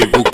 na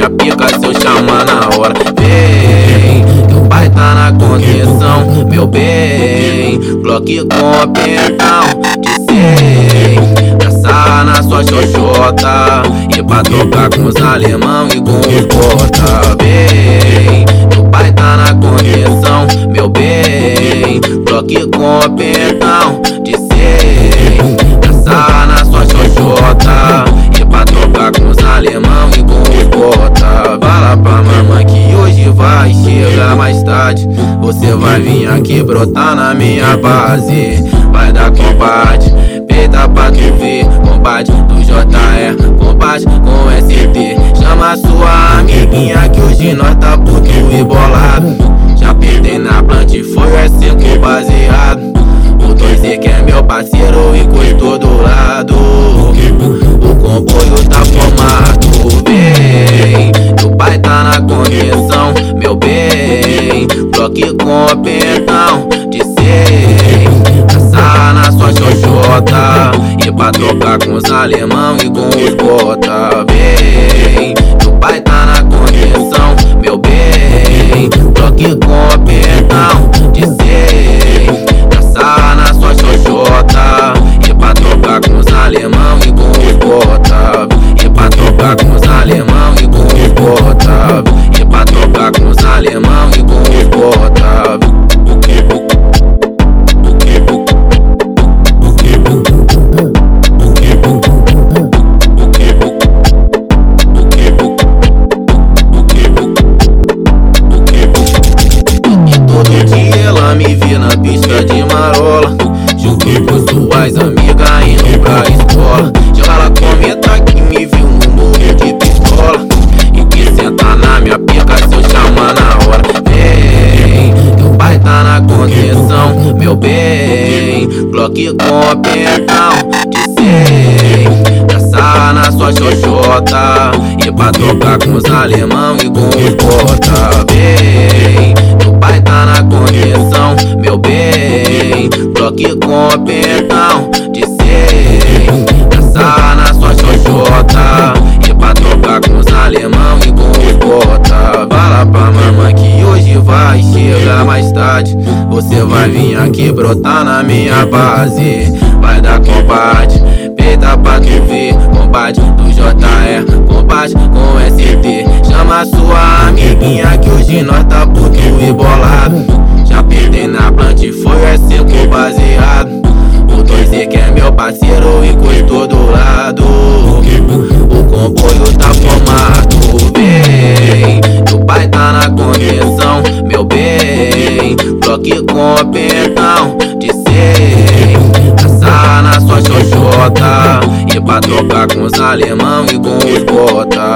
minha pica se eu chamar na hora. Vem, teu pai tá na condição, meu bem. Bloque com pentão de cem. Dançar na sua xoxota. E pra tocar com os alemão e com os bota. Vem, tarde. Você vai vir aqui brotar na minha base. Vai dar combate, peita pra tu ver. Combate do JR, combate com ST. Chama sua amiguinha que hoje nós tá puto e bolado. Já perdei na planta e foi é seco alemão e com os bota, vem. Teu pai tá na condição, meu bem. Bloque com pentão de cem. Dançar na sua xoxota. E pra trocar com os alemão e com os bota. E pra trocar com os alemão e com os bota. E pra trocar com os alemão e com os meu bem. Bloque com pentão de cem. Dançar na sua xoxota E pra tocar com os alemão e com os bota Vem, teu pai tá na condição, meu bem. Bloque com pentão vai chegar mais tarde. Você vai vir aqui brotar na minha base. Vai dar combate, peita pra tu ver. Combate do JR, combate com ST Chama sua amiguinha que hoje nós tá puto e bolado com pentão de cem. Dançar na sua xoxota E pra trocar com os alemão e com os bota